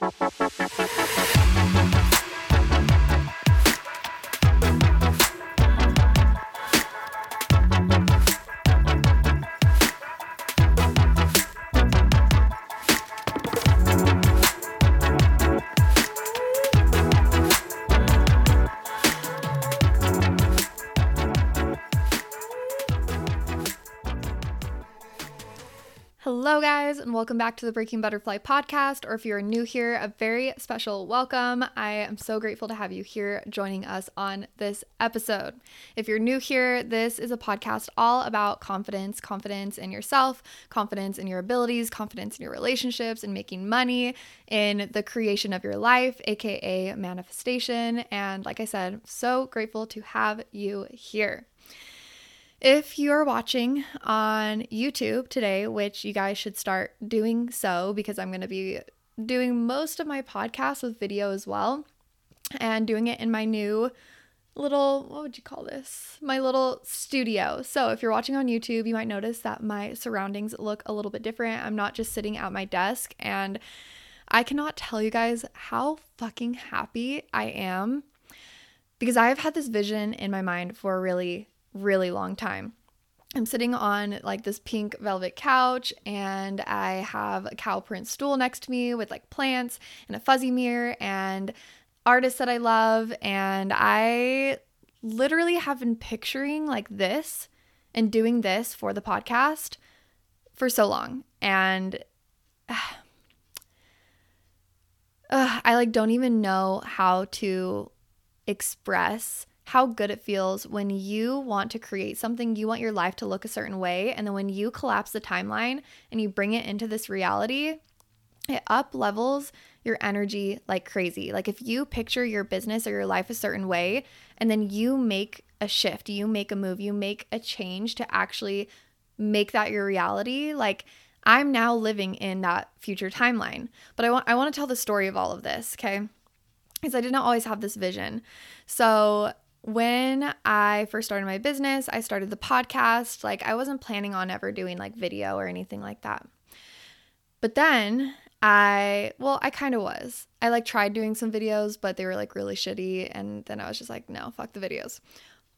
Thank you. Hello, guys, and welcome back to the Breaking Butterfly podcast. Or if you're new here, a very special welcome. I am so grateful to have you here joining us on this episode. If you're new here, this is a podcast all about confidence confidence in yourself, confidence in your abilities, confidence in your relationships, and making money in the creation of your life, aka manifestation. And like I said, so grateful to have you here. If you're watching on YouTube today, which you guys should start doing so because I'm going to be doing most of my podcasts with video as well and doing it in my new little, what would you call this? My little studio. So if you're watching on YouTube, you might notice that my surroundings look a little bit different. I'm not just sitting at my desk and I cannot tell you guys how fucking happy I am because I have had this vision in my mind for a really really long time. I'm sitting on like this pink velvet couch and I have a cow print stool next to me with like plants and a fuzzy mirror and artists that I love and I literally have been picturing like this and doing this for the podcast for so long and uh, I like don't even know how to express how good it feels when you want to create something, you want your life to look a certain way. And then when you collapse the timeline and you bring it into this reality, it up levels your energy like crazy. Like if you picture your business or your life a certain way and then you make a shift, you make a move, you make a change to actually make that your reality, like I'm now living in that future timeline. But I want I want to tell the story of all of this, okay? Because I did not always have this vision. So when I first started my business, I started the podcast. Like, I wasn't planning on ever doing like video or anything like that. But then I, well, I kind of was. I like tried doing some videos, but they were like really shitty. And then I was just like, no, fuck the videos.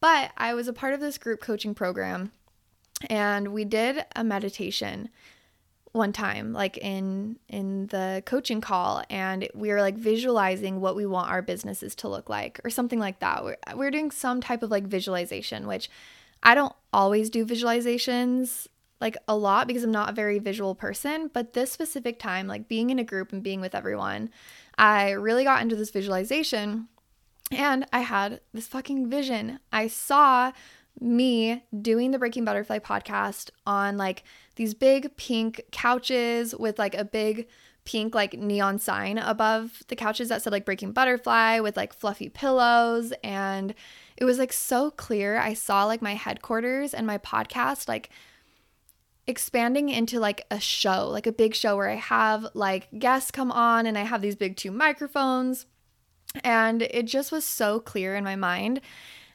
But I was a part of this group coaching program and we did a meditation one time like in in the coaching call and we were like visualizing what we want our businesses to look like or something like that. We're, we're doing some type of like visualization which i don't always do visualizations like a lot because i'm not a very visual person but this specific time like being in a group and being with everyone i really got into this visualization and i had this fucking vision. I saw me doing the Breaking Butterfly podcast on like these big pink couches with like a big pink like neon sign above the couches that said like Breaking Butterfly with like fluffy pillows and it was like so clear. I saw like my headquarters and my podcast like expanding into like a show, like a big show where I have like guests come on and I have these big two microphones and it just was so clear in my mind.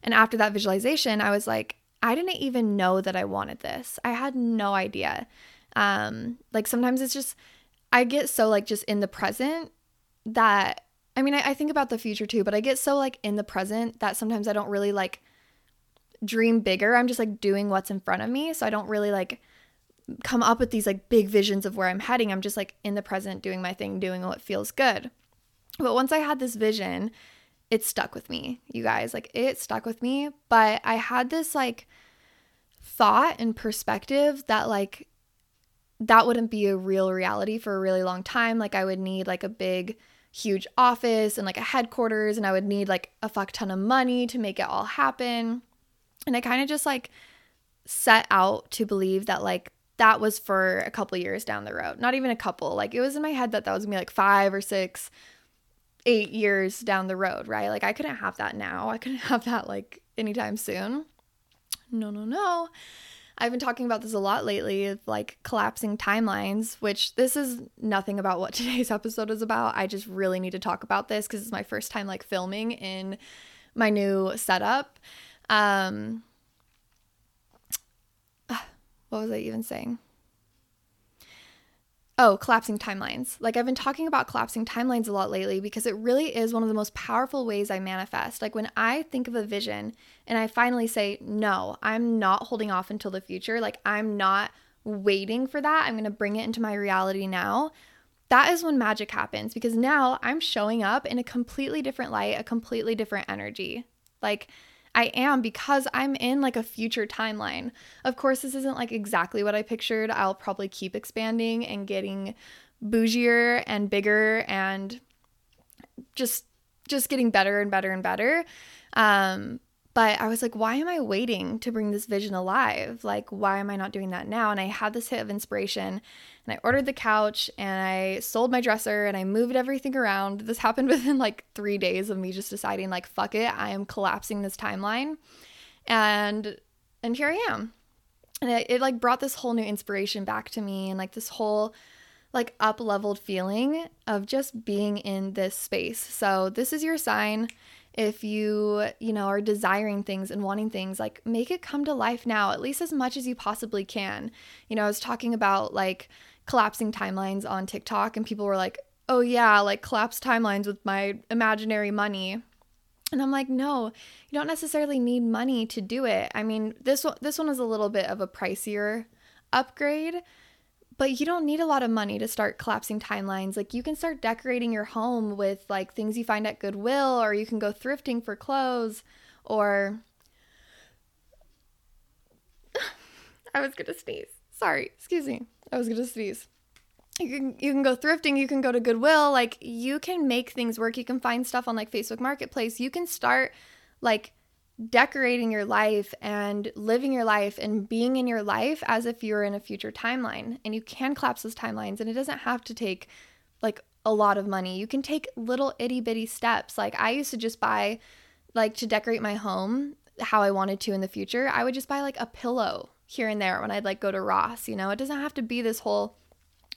And after that visualization, I was like, I didn't even know that I wanted this. I had no idea. Um, like sometimes it's just, I get so like just in the present that, I mean, I, I think about the future too, but I get so like in the present that sometimes I don't really like dream bigger. I'm just like doing what's in front of me. So I don't really like come up with these like big visions of where I'm heading. I'm just like in the present doing my thing, doing what feels good. But once I had this vision it stuck with me, you guys. Like it stuck with me, but I had this like thought and perspective that like that wouldn't be a real reality for a really long time. Like I would need like a big huge office and like a headquarters and I would need like a fuck ton of money to make it all happen. And I kind of just like set out to believe that like that was for a couple years down the road. Not even a couple. Like it was in my head that that was going to be like 5 or 6 eight years down the road, right? Like I couldn't have that now. I couldn't have that like anytime soon. No, no, no. I've been talking about this a lot lately of like collapsing timelines, which this is nothing about what today's episode is about. I just really need to talk about this because it's my first time like filming in my new setup. Um, what was I even saying? Oh, collapsing timelines. Like I've been talking about collapsing timelines a lot lately because it really is one of the most powerful ways I manifest. Like when I think of a vision and I finally say, no, I'm not holding off until the future, like I'm not waiting for that, I'm to bring it into my reality now. That is when magic happens because now I'm showing up in a completely different light, a completely different energy. Like, I am because I'm in like a future timeline. Of course, this isn't like exactly what I pictured. I'll probably keep expanding and getting bougier and bigger and just just getting better and better and better. Um, but I was like, why am I waiting to bring this vision alive? Like, why am I not doing that now? And I had this hit of inspiration and I ordered the couch and I sold my dresser and I moved everything around. This happened within like three days of me just deciding, like, fuck it, I am collapsing this timeline. And and here I am. And it, it like brought this whole new inspiration back to me and like this whole like up leveled feeling of just being in this space. So this is your sign if you, you know, are desiring things and wanting things, like make it come to life now, at least as much as you possibly can. You know, I was talking about like collapsing timelines on TikTok, and people were like, oh, yeah, like collapse timelines with my imaginary money. And I'm like, no, you don't necessarily need money to do it. I mean, this one, this one is a little bit of a pricier upgrade, but you don't need a lot of money to start collapsing timelines. Like you can start decorating your home with like things you find at Goodwill or you can go thrifting for clothes or I was going to sneeze. Sorry, excuse me. I was going to sneeze. You can you can go thrifting, you can go to Goodwill, like you can make things work. You can find stuff on like Facebook Marketplace. You can start like decorating your life and living your life and being in your life as if you're in a future timeline. And you can collapse those timelines, and it doesn't have to take like a lot of money. You can take little itty bitty steps. Like I used to just buy, like to decorate my home how I wanted to in the future, I would just buy like a pillow here and there when I'd like go to Ross. You know, it doesn't have to be this whole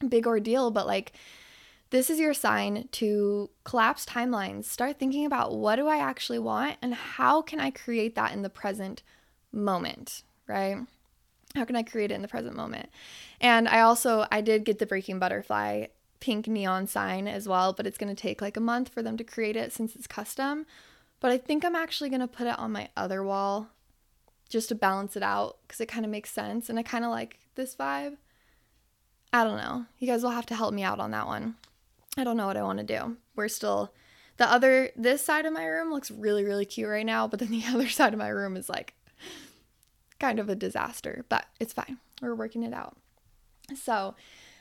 big ordeal, but like this is your sign to collapse timelines. Start thinking about what do I actually want and how can I create that in the present moment, right? How can I create it in the present moment? And I also I did get the breaking butterfly pink neon sign as well, but it's going to take like a month for them to create it since it's custom. But I think I'm actually going to put it on my other wall just to balance it out cuz it kind of makes sense and I kind of like this vibe. I don't know. You guys will have to help me out on that one. I don't know what I want to do. We're still the other this side of my room looks really really cute right now, but then the other side of my room is like kind of a disaster, but it's fine. We're working it out. So,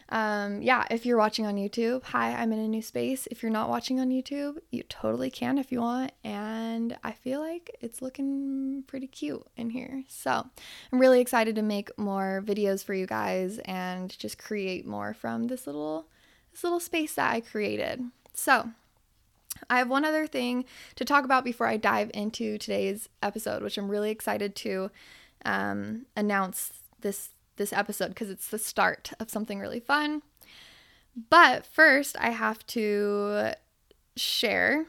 um, yeah, if you're watching on YouTube, hi, I'm in a new space. If you're not watching on YouTube, you totally can if you want. And I feel like it's looking pretty cute in here. So I'm really excited to make more videos for you guys and just create more from this little this little space that I created. So, I have one other thing to talk about before I dive into today's episode, which I'm really excited to um, announce this this episode because it's the start of something really fun. But first, I have to share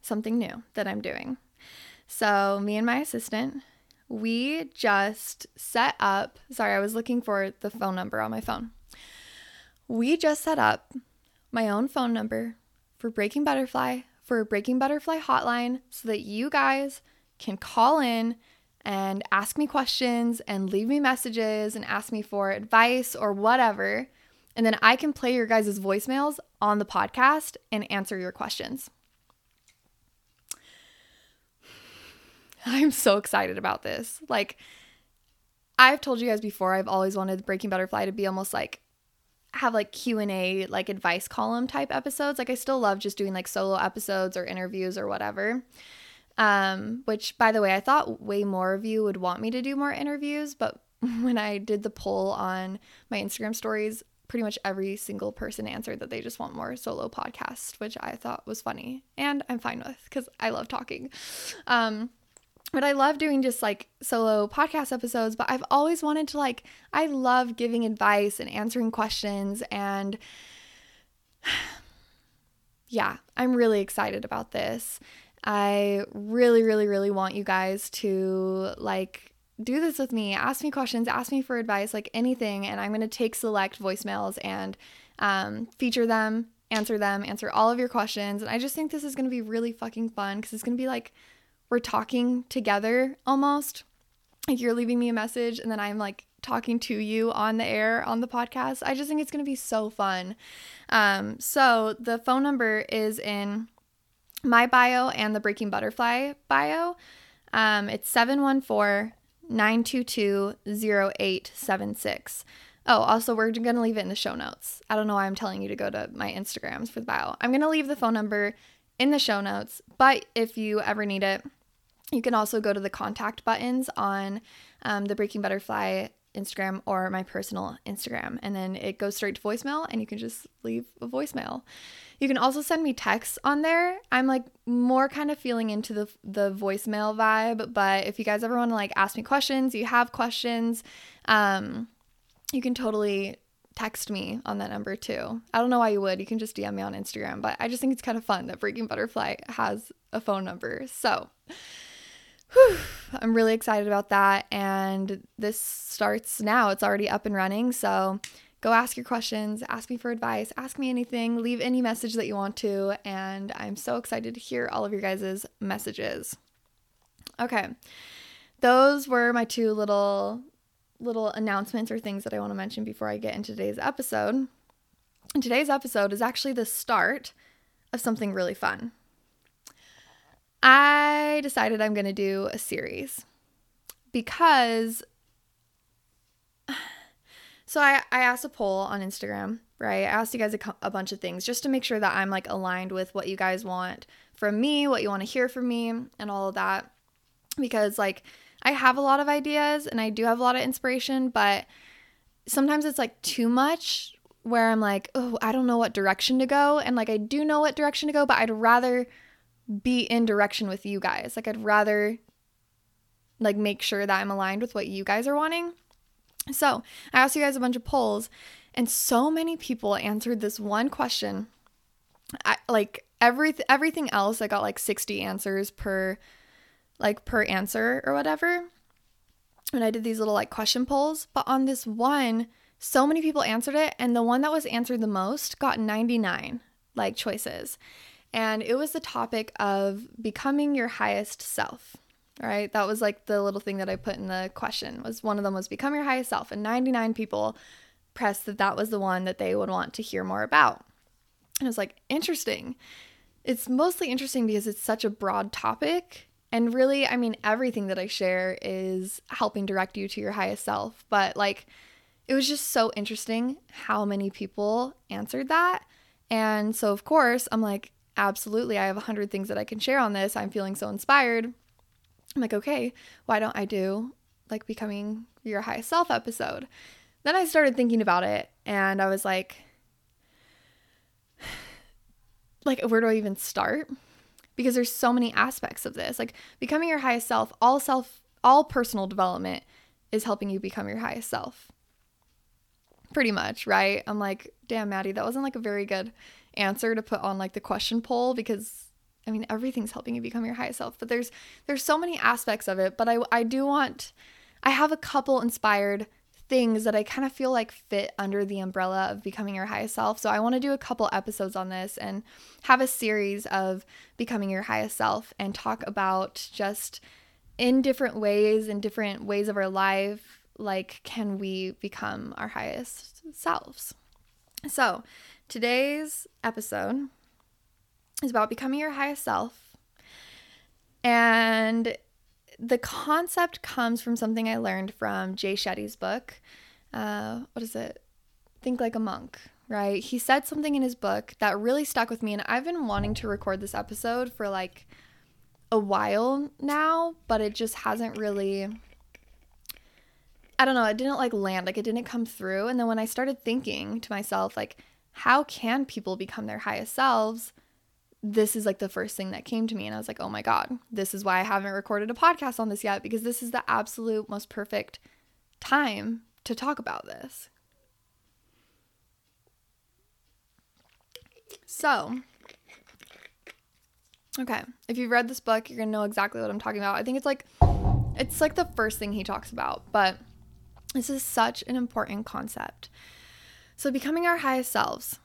something new that I'm doing. So, me and my assistant, we just set up. Sorry, I was looking for the phone number on my phone. We just set up my own phone number for Breaking Butterfly for a Breaking Butterfly hotline so that you guys can call in and ask me questions and leave me messages and ask me for advice or whatever. And then I can play your guys' voicemails on the podcast and answer your questions. I'm so excited about this. Like, I've told you guys before, I've always wanted Breaking Butterfly to be almost like have like q&a like advice column type episodes. Like i still love just doing like solo episodes or interviews or whatever. Um which by the way i thought way more of you would want me to do more interviews but when i did the poll on my instagram stories pretty much every single person answered that they just want more solo podcasts which i thought was funny and i'm fine with because i love talking. Um but I love doing just like solo podcast episodes, but I've always wanted to like I love giving advice and answering questions and yeah, I'm really excited about this. I really really really want you guys to like do this with me. Ask me questions, ask me for advice, like anything. And I'm going to take select voicemails and um, feature them, answer them, answer all of your questions. And I just think this is going to be really fucking fun because it's going to be like we're talking together almost. Like you're leaving me a message and then I'm like talking to you on the air on the podcast. I just think it's going to be so fun. Um, so the phone number is in my bio and the Breaking Butterfly bio. Um, it's 714 922 0876. Oh, also, we're going to leave it in the show notes. I don't know why I'm telling you to go to my Instagrams for the bio. I'm going to leave the phone number in the show notes, but if you ever need it, you can also go to the contact buttons on um, the Breaking Butterfly Instagram or my personal Instagram. And then it goes straight to voicemail and you can just leave a voicemail. You can also send me texts on there. I'm like more kind of feeling into the the voicemail vibe, but if you guys ever want to like ask me questions, you have questions, um you can totally text me on that number too. I don't know why you would. You can just DM me on Instagram, but I just think it's kind of fun that Breaking Butterfly has a phone number. So, whew, I'm really excited about that. And this starts now. It's already up and running. So go ask your questions, ask me for advice, ask me anything, leave any message that you want to. And I'm so excited to hear all of your guys' messages. Okay. Those were my two little little announcements or things that I want to mention before I get into today's episode. And today's episode is actually the start of something really fun. I decided I'm going to do a series because so I, I asked a poll on Instagram, right? I asked you guys a, a bunch of things just to make sure that I'm like aligned with what you guys want from me, what you want to hear from me, and all of that. Because like I have a lot of ideas and I do have a lot of inspiration, but sometimes it's like too much where I'm like, oh, I don't know what direction to go. And like I do know what direction to go, but I'd rather be in direction with you guys. Like I'd rather like make sure that I'm aligned with what you guys are wanting. So, I asked you guys a bunch of polls and so many people answered this one question. I like every everything else I got like 60 answers per like per answer or whatever. And I did these little like question polls, but on this one, so many people answered it and the one that was answered the most got 99 like choices. And it was the topic of becoming your highest self right? That was like the little thing that i put in the question was one of them was become your highest self and 99 people pressed that that was the one that they would want to hear more about. And i was like interesting. It's mostly interesting because it's such a broad topic and really i mean everything that i share is helping direct you to your highest self but like it was just so interesting how many people answered that and so of course i'm like absolutely, I have a hundred things that I can share on this. I'm feeling so inspired. I'm like, okay, why don't I do like becoming your highest self episode? Then I started thinking about it and I was like, like, where do I even start? Because there's so many aspects of this. Like becoming your highest self, all self, all personal development is helping you become your highest self. Pretty much, right? I'm like, damn, Maddie, that wasn't like a very good answer to put on like the question poll because I mean everything's helping you become your highest self, but there's there's so many aspects of it, but I I do want I have a couple inspired things that I kind of feel like fit under the umbrella of becoming your highest self. So I want to do a couple episodes on this and have a series of becoming your highest self and talk about just in different ways in different ways of our life like can we become our highest selves. So, Today's episode is about becoming your highest self. And the concept comes from something I learned from Jay Shetty's book. Uh, what is it? Think Like a Monk, right? He said something in his book that really stuck with me. And I've been wanting to record this episode for like a while now, but it just hasn't really. I don't know, it didn't like land, like it didn't come through. And then when I started thinking to myself, like, how can people become their highest selves? This is like the first thing that came to me. And I was like, oh my God, this is why I haven't recorded a podcast on this yet, because this is the absolute most perfect time to talk about this. So, okay, if you've read this book, you're gonna know exactly what I'm talking about. I think it's like It's like the first thing he talks about, but this is such an important concept. So, becoming our highest selves,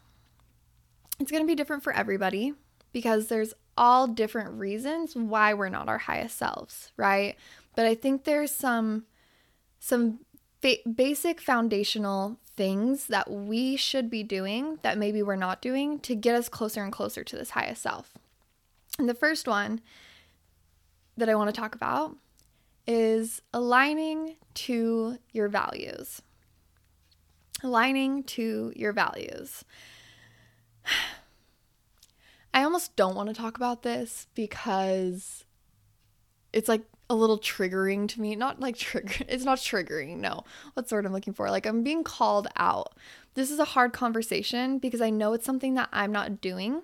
it's to be different for everybody because there's all different reasons why we're not our highest selves, right? But I think there's some some fa- basic foundational things that we should be doing that maybe we're not doing to get us closer and closer to this highest self. And the first one that I want to talk about is aligning to your values. Aligning to your values. I almost don't want to talk about this because it's like a little triggering to me. Not like trigger, it's not triggering. No, what's the word I'm looking for? Like I'm being called out. This is a hard conversation because I know it's something that I'm not doing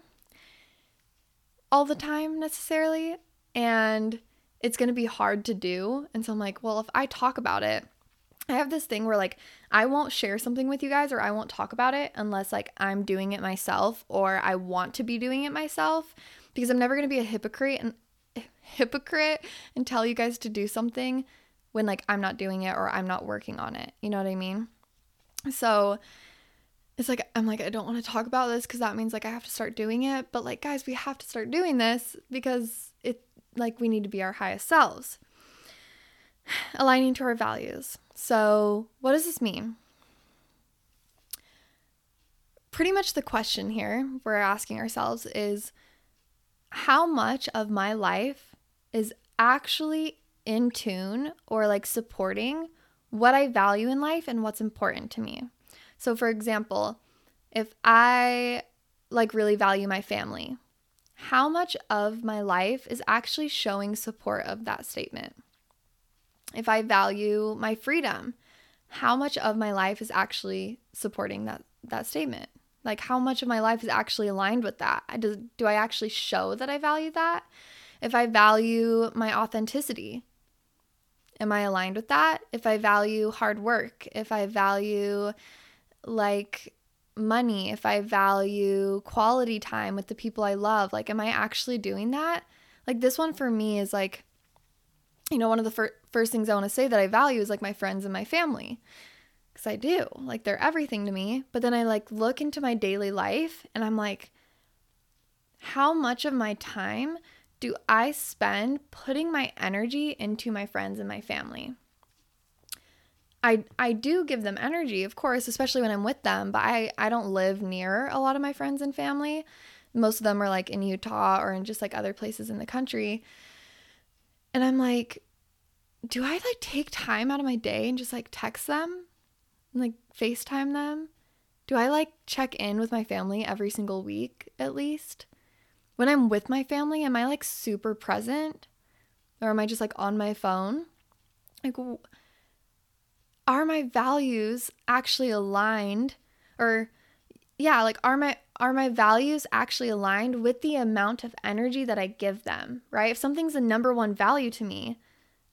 all the time necessarily. And it's going to be hard to do. And so I'm like, well, if I talk about it, I have this thing where like I won't share something with you guys or I won't talk about it unless like I'm doing it myself or I want to be doing it myself because I'm never going to be a hypocrite and hypocrite and tell you guys to do something when like I'm not doing it or I'm not working on it. You know what I mean? So it's like I'm like I don't want to talk about this cuz that means like I have to start doing it, but like guys, we have to start doing this because it like we need to be our highest selves. Aligning to our values. So, what does this mean? Pretty much the question here we're asking ourselves is how much of my life is actually in tune or like supporting what I value in life and what's important to me. So, for example, if I like really value my family, how much of my life is actually showing support of that statement? If I value my freedom, how much of my life is actually supporting that that statement? Like how much of my life is actually aligned with that? Do, do I actually show that I value that? If I value my authenticity, am I aligned with that? If I value hard work, if I value like money, if I value quality time with the people I love, like, am I actually doing that? Like, this one for me is like, you know, one of the fir- first things I want to say that I value is like my friends and my family. Because I do. Like, they're everything to me. But then I like look into my daily life and I'm like, how much of my time do I spend putting my energy into my friends and my family? I I do give them energy, of course, especially when I'm with them, but I I don't live near a lot of my friends and family. Most of them are like in Utah or in just like other places in the country. And I'm like, do I like take time out of my day and just like text them and like FaceTime them? Do I like check in with my family every single week at least? When I'm with my family, am I like super present? Or am I just like on my phone? Like, are my values actually aligned or yeah like are my are my values actually aligned with the amount of energy that I give them right? If something's a number one value to me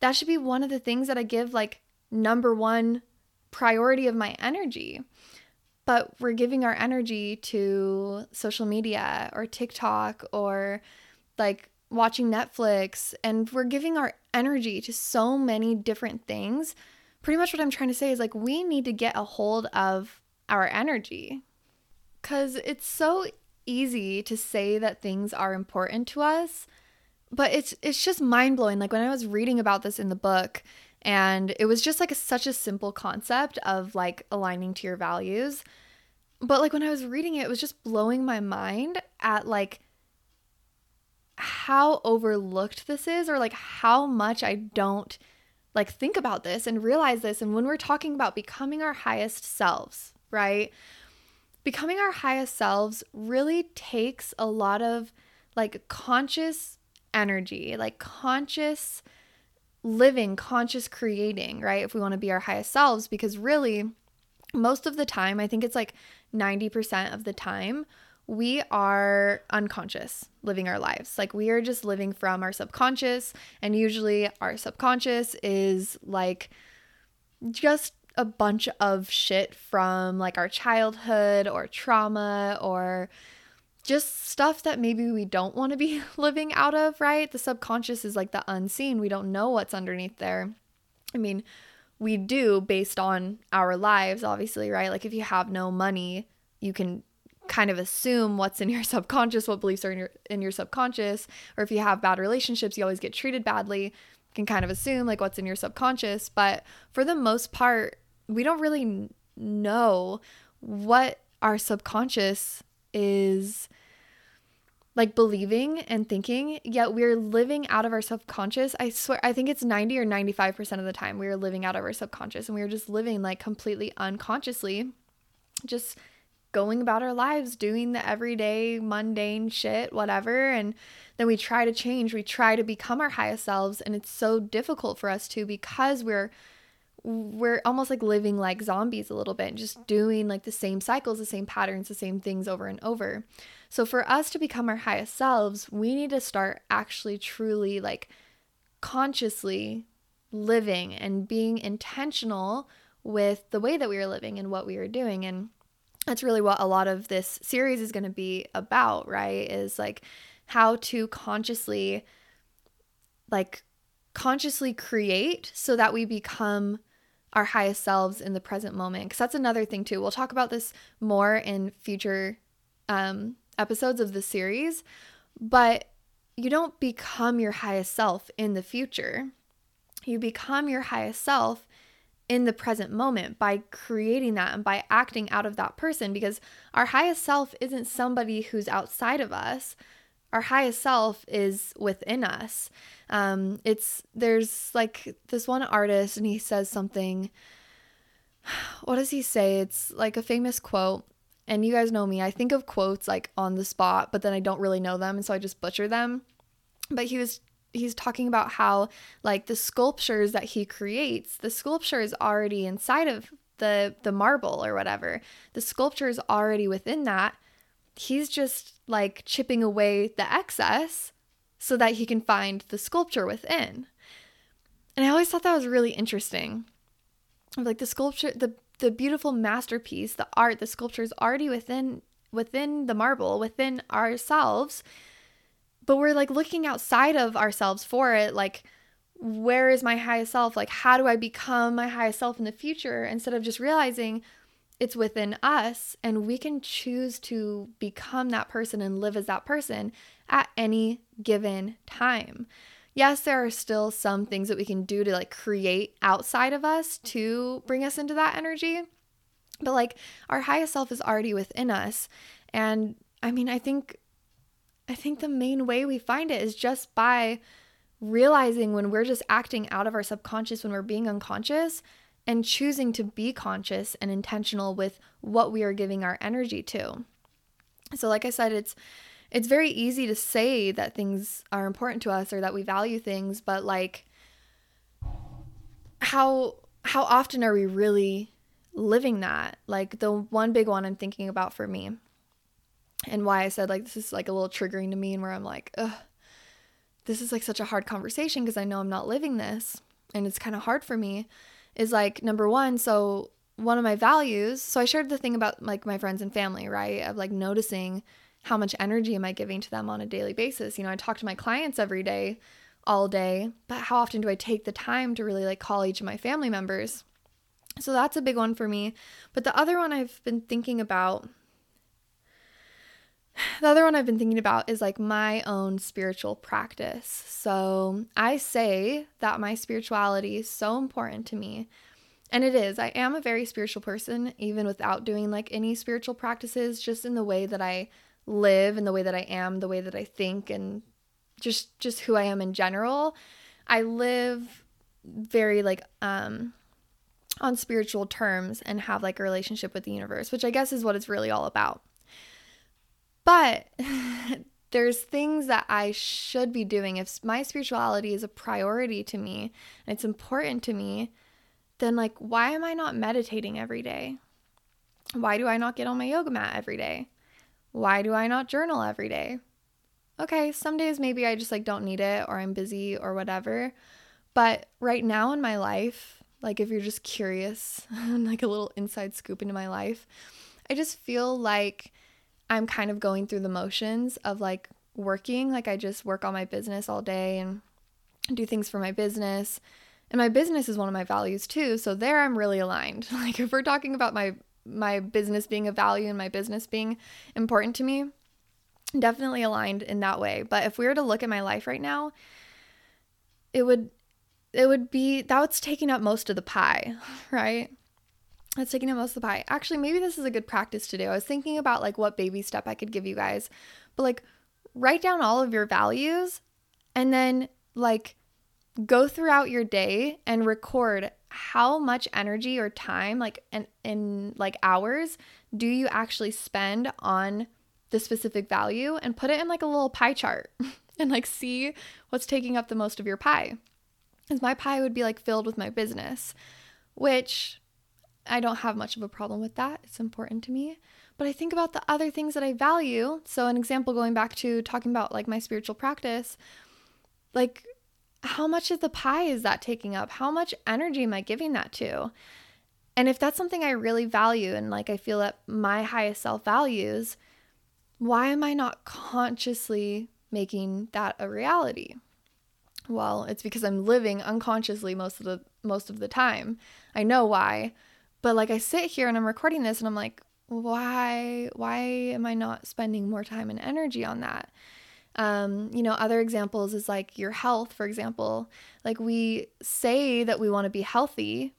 that should be one of the things that I give like number one priority of my energy. But we're giving our energy to social media or TikTok or like watching Netflix and we're giving our energy to so many different things. Pretty much what I'm trying to say is like we need to get a hold of our energy because it's so easy to say that things are important to us but it's it's just mind-blowing. Like when i was reading about this in the book and it was just like a, such a simple concept of like aligning to your values but like when i was reading it it was just blowing my mind at like how overlooked this is or like how much i don't like think about this and realize this. And when we're talking about becoming our highest selves right becoming our highest selves really takes a lot of like conscious energy like conscious living conscious creating right if we want to be our highest selves because really most of the time i think it's like 90% of the time we are unconscious living our lives. Like we are just living from our subconscious. And usually our subconscious is like just a bunch of shit from like our childhood or trauma or just stuff that maybe we don't want to be living out of, right? The subconscious is like the unseen. We don't know what's underneath there. I mean, we do based on our lives, obviously, right? Like if you have no money, you can kind of assume what's in your subconscious, what beliefs are in your in your subconscious, or if you have bad relationships, you always get treated badly, you can kind of assume like what's in your subconscious, but for the most part, we don't really know what our subconscious is like believing and thinking, yet we're living out of our subconscious. I swear, I think it's 90 or 95% of the time we're living out of our subconscious and we're just living like completely unconsciously, just going about our lives, doing the everyday mundane shit, whatever. And then we try to change, we try to become our highest selves. And it's so difficult for us to because we're we're almost like living like zombies a little bit, and just doing like the same cycles, the same patterns, the same things over and over. So for us to become our highest selves, we need to start actually truly like consciously living and being intentional with the way that we are living and what we are doing and that's really what a lot of this series is going to be about, right? Is like how to consciously like consciously create so that we become our highest selves in the present moment. Because that's another thing too. We'll talk about this more in future um, episodes of the series but you don't become your highest self in the future. You become your highest self in the present moment by creating that and by acting out of that person because our highest self isn't somebody who's outside of us our highest self is within us. Um, it's there's like this one artist, and he says something. What does he say? It's like a famous quote. And you guys know me, I think of quotes like on the spot, but then I don't really know them, and so I just butcher them. But he was he's talking about how like the sculptures that he creates, the sculpture is already inside of the the marble or whatever. The sculpture is already within that. He's just like chipping away the excess so that he can find the sculpture within. And I always thought that was really interesting. Like the sculpture, the the beautiful masterpiece, the art, the sculpture is already within within the marble, within ourselves. But we're like looking outside of ourselves for it, like where is my highest self? Like how do I become my highest self in the future instead of just realizing it's within us and we can choose to become that person and live as that person at any given time. Yes, there are still some things that we can do to like create outside of us to bring us into that energy. But like our highest self is already within us. And I mean, I think I think the main way we find it is just by realizing when we're just acting out of our subconscious when we're being unconscious and choosing to be conscious and intentional with what we are giving our energy to. So like I said it's it's very easy to say that things are important to us or that we value things, but like how how often are we really living that? Like the one big one I'm thinking about for me and why I said like this is like a little triggering to me and where I'm like, ugh, this is like such a hard conversation because I know I'm not living this and it's kind of hard for me is like number one, so one of my values, so I shared the thing about like my friends and family, right? Of like noticing how much energy am I giving to them on a daily basis. You know, I talk to my clients every day, all day, but how often do I take the time to really like call each of my family members? So that's a big one for me. But the other one I've been thinking about the other one I've been thinking about is like my own spiritual practice. So I say that my spirituality is so important to me. And it is. I am a very spiritual person, even without doing like any spiritual practices, just in the way that I live and the way that I am, the way that I think, and just just who I am in general. I live very like um on spiritual terms and have like a relationship with the universe, which I guess is what it's really all about. But there's things that I should be doing. If my spirituality is a priority to me and it's important to me, then like, why am I not meditating every day? Why do I not get on my yoga mat every day? Why do I not journal every day? Okay, some days maybe I just like don't need it or I'm busy or whatever. But right now in my life, like if you're just curious, like a little inside scoop into my life, I just feel like I'm kind of going through the motions of like working. Like I just work on my business all day and do things for my business. And my business is one of my values too. So there I'm really aligned. Like if we're talking about my my business being a value and my business being important to me, definitely aligned in that way. But if we were to look at my life right now, it would it would be that's taking up most of the pie, right? That's taking up most of the pie. Actually, maybe this is a good practice to do. I was thinking about like what baby step I could give you guys. But like write down all of your values and then like go throughout your day and record how much energy or time like in, in like hours do you actually spend on the specific value and put it in like a little pie chart and like see what's taking up the most of your pie because my pie would be like filled with my business which i don't have much of a problem with that it's important to me but i think about the other things that i value so an example going back to talking about like my spiritual practice like how much of the pie is that taking up? How much energy am I giving that to? And if that's something I really value and like I feel that my highest self values, why am I not consciously making that a reality? Well, it's because I'm living unconsciously most of the most of the time. I know why. But like I sit here and I'm recording this and I'm like, why why am I not spending more time and energy on that? Um, you know, other examples is like your health, for example. Like we say that we want to be healthy,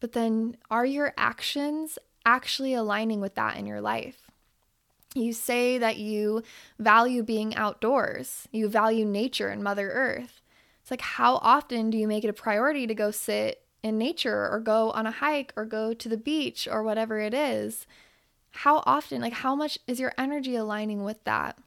but then are your actions actually aligning with that in your life? You say that you value being outdoors, you value nature and Mother Earth. It's like, how often do you make it a priority to go sit in nature or go on a hike or go to the beach or whatever it is? How often, like, how much is your energy aligning with that?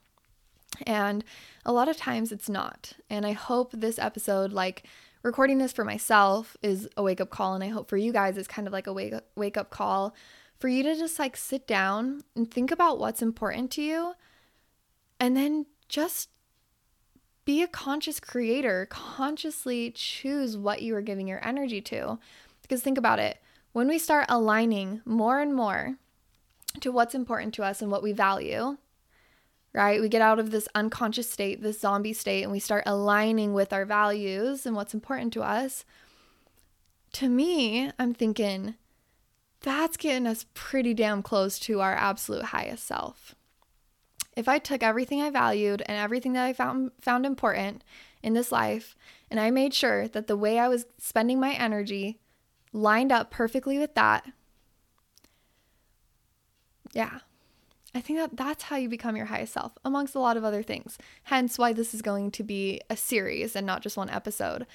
And a lot of times it's not. And I hope this episode, like recording this for myself, is a wake up call. And I hope for you guys is kind of like a wake wake up call for you to just like sit down and think about what's important to you. And then just be a conscious creator, consciously choose what you are giving your energy to. Because think about it when we start aligning more and more to what's important to us and what we value, right? We get out of this unconscious state, this zombie state, and we start aligning with our values and what's important to us. To me, I'm thinking that's getting us pretty damn close to our absolute highest self. If I took everything I valued and everything that I found found important in this life and I made sure that the way I was spending my energy lined up perfectly with that, yeah, I think that that's how you become your highest self, amongst a lot of other things. Hence, why this is going to be a series and not just one episode.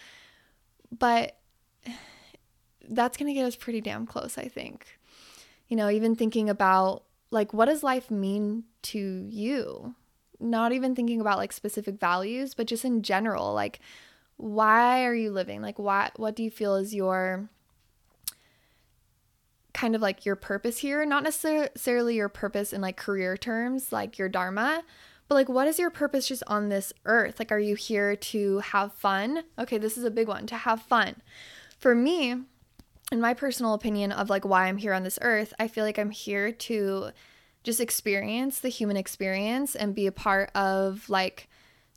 But that's going to get us pretty damn close, I think. You know, even thinking about like, what does life mean to you? Not even thinking about like specific values, but just in general, like, why are you living? Like, what, what do you feel is your kind of like your purpose here, not necessarily your purpose in like career terms, like your dharma, but like what is your purpose just on this earth? Like, are you here to have fun? Okay, this is a big one to have fun. For me, in my personal opinion of like why I'm here on this earth, I feel like I'm here to just experience the human experience and be a part of like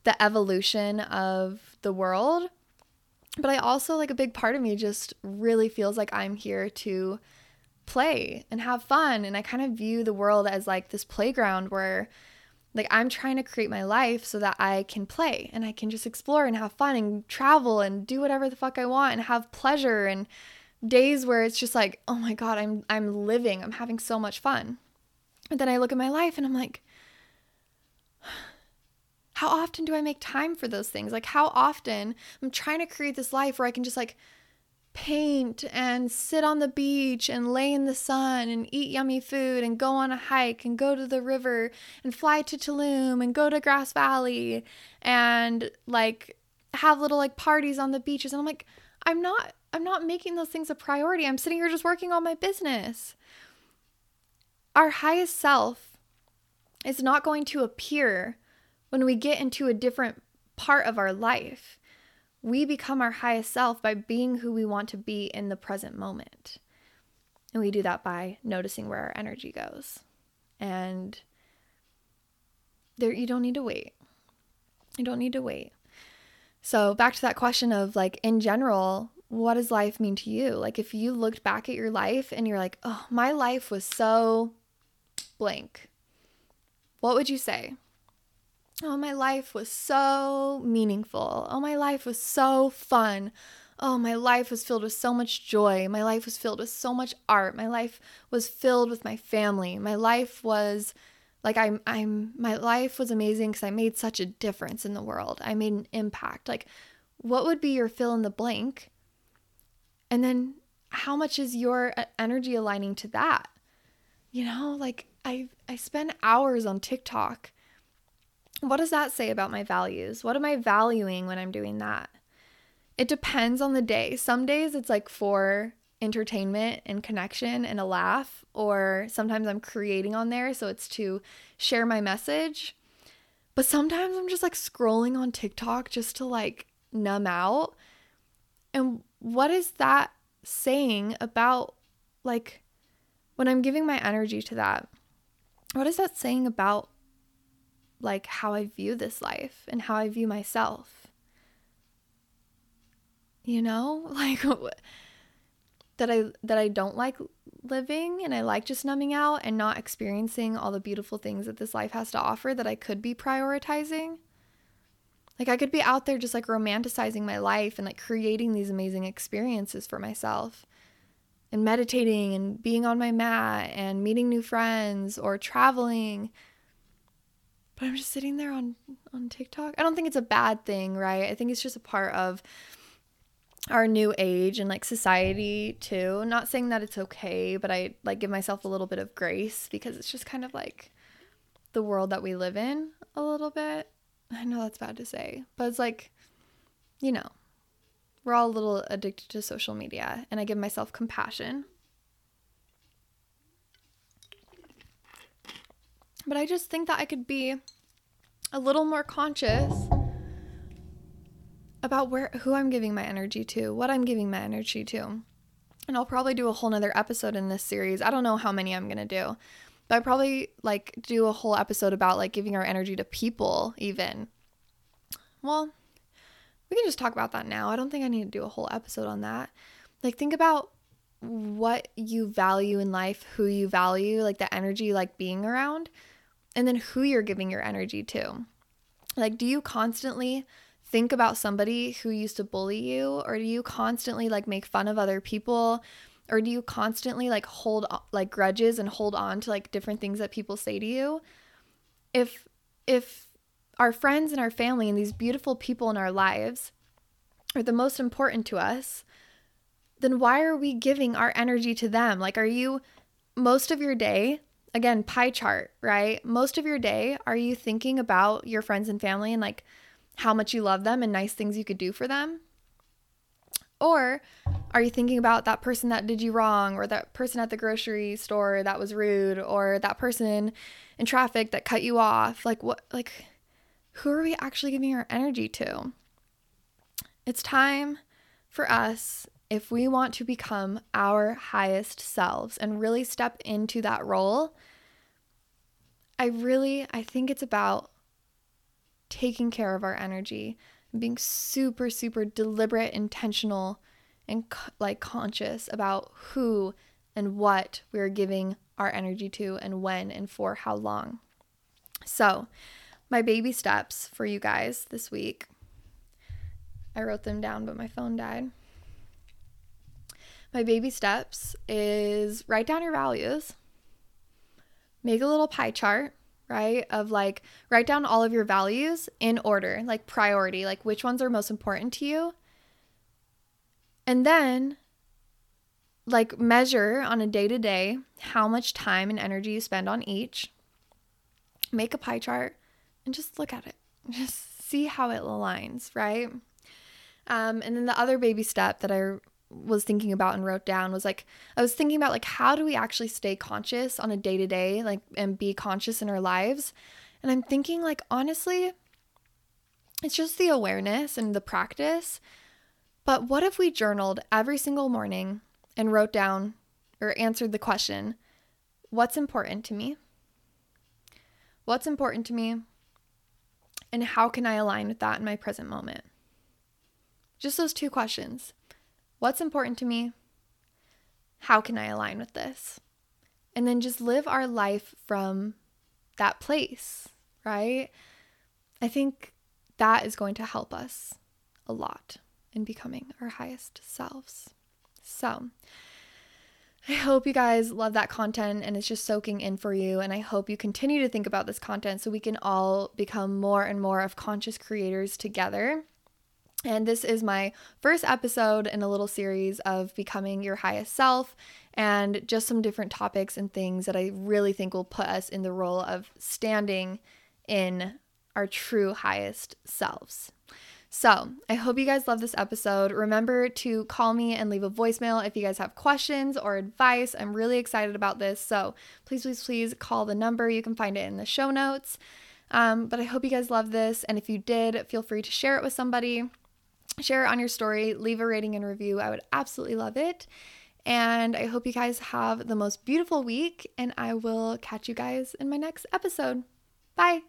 the evolution of the world. But I also like a big part of me just really feels like I'm here to play and have fun. And I kind of view the world as like this playground where like I'm trying to create my life so that I can play and I can just explore and have fun and travel and do whatever the fuck I want and have pleasure and days where it's just like, "Oh my god, I'm I'm living. I'm having so much fun." And then I look at my life and I'm like, how often do I make time for those things? Like how often I'm trying to create this life where I can just like paint and sit on the beach and lay in the sun and eat yummy food and go on a hike and go to the river and fly to Tulum and go to Grass Valley and like have little like parties on the beaches and I'm like I'm not I'm not making those things a priority. I'm sitting here just working on my business. Our highest self is not going to appear when we get into a different part of our life we become our highest self by being who we want to be in the present moment. And we do that by noticing where our energy goes. And there you don't need to wait. You don't need to wait. So, back to that question of like in general, what does life mean to you? Like if you looked back at your life and you're like, "Oh, my life was so blank." What would you say? Oh, my life was so meaningful. Oh, my life was so fun. Oh, my life was filled with so much joy. My life was filled with so much art. My life was filled with my family. My life was like I'm I'm my life was amazing cuz I made such a difference in the world. I made an impact. Like what would be your fill in the blank? And then how much is your uh, energy aligning to that? You know, like I I spend hours on TikTok. What does that say about my values? What am I valuing when I'm doing that? It depends on the day. Some days it's like for entertainment and connection and a laugh, or sometimes I'm creating on there, so it's to share my message. But sometimes I'm just like scrolling on TikTok just to like numb out. And what is that saying about like when I'm giving my energy to that? What is that saying about like how I view this life and how I view myself? You know, like that I that I don't like living and I like just numbing out and not experiencing all the beautiful things that this life has to offer that I could be prioritizing. Like I could be out there just like romanticizing my life and like creating these amazing experiences for myself and meditating and being on my mat and meeting new friends or traveling. But I'm just sitting there on on TikTok. I don't think it's a bad thing, right? I think it's just a part of our new age and like society too. Not saying that it's okay, but I like give myself a little bit of grace because it's just kind of like the world that we live in a little bit. I know that's bad to say, but it's like, you know, we're all a little addicted to social media, and I give myself compassion. But I just think that I could be a little more conscious about where who I'm giving my energy to, what I'm giving my energy to. And I'll probably do a whole nother episode in this series. I don't know how many I'm gonna do. But I probably like do a whole episode about like giving our energy to people even. Well, we can just talk about that now. I don't think I need to do a whole episode on that. Like think about what you value in life, who you value, like the energy like being around, and then who you're giving your energy to. Like do you constantly think about somebody who used to bully you or do you constantly like make fun of other people or do you constantly like hold like grudges and hold on to like different things that people say to you? If if our friends and our family and these beautiful people in our lives are the most important to us then why are we giving our energy to them? Like are you most of your day again pie chart right? Most of your day are you thinking about your friends and family and like how much you love them and nice things you could do for them? Or are you thinking about that person that did you wrong, or that person at the grocery store that was rude, or that person in traffic that cut you off? Like, what, like, who are we actually giving our energy to? It's time for us, if we want to become our highest selves and really step into that role. I really, I think it's about taking care of our energy being super, super deliberate, intentional, and like conscious about who and what we're giving our energy to and when and for how long. So, my baby steps for you guys this week. I wrote them down, but my phone died. My baby steps is write down your values, make a little pie chart right? Of like, write down all of your values in order, like priority, like which ones are most important to you. And then, like, measure on a day to day how much time and energy you spend on each. Make a pie chart and just look at it. Just see how it aligns, right? Um, and then the other baby step that I was thinking about and wrote down was like I was thinking about like how do we actually stay conscious on a day to day like and be conscious in our lives. And I'm thinking like honestly it's just the awareness and the practice. But what if we journaled every single morning and wrote down or answered the question, what's important to me? What's important to me? And how can I align with that in my present moment? Just those two questions. What's important to me? How can I align with this? And then just live our life from that place, right? I think that is going to help us a lot in becoming our highest selves. So, I hope you guys love that content and it's just soaking in for you. And I hope you continue to think about this content so we can all become more and more of conscious creators together. And this is my first episode in a little series of becoming your highest self and just some different topics and things that I really think will put us in the role of standing in our true highest selves. So, I hope you guys love this episode. Remember to call me and leave a voicemail if you guys have questions or advice. I'm really excited about this. So, please, please, please call the number. You can find it in the show notes. Um, but I hope you guys love this. And if you did, feel free to share it with somebody, share it on your story, leave a rating and review. I would absolutely love it. And I hope you guys have the most beautiful week. And I will catch you guys in my next episode. Bye.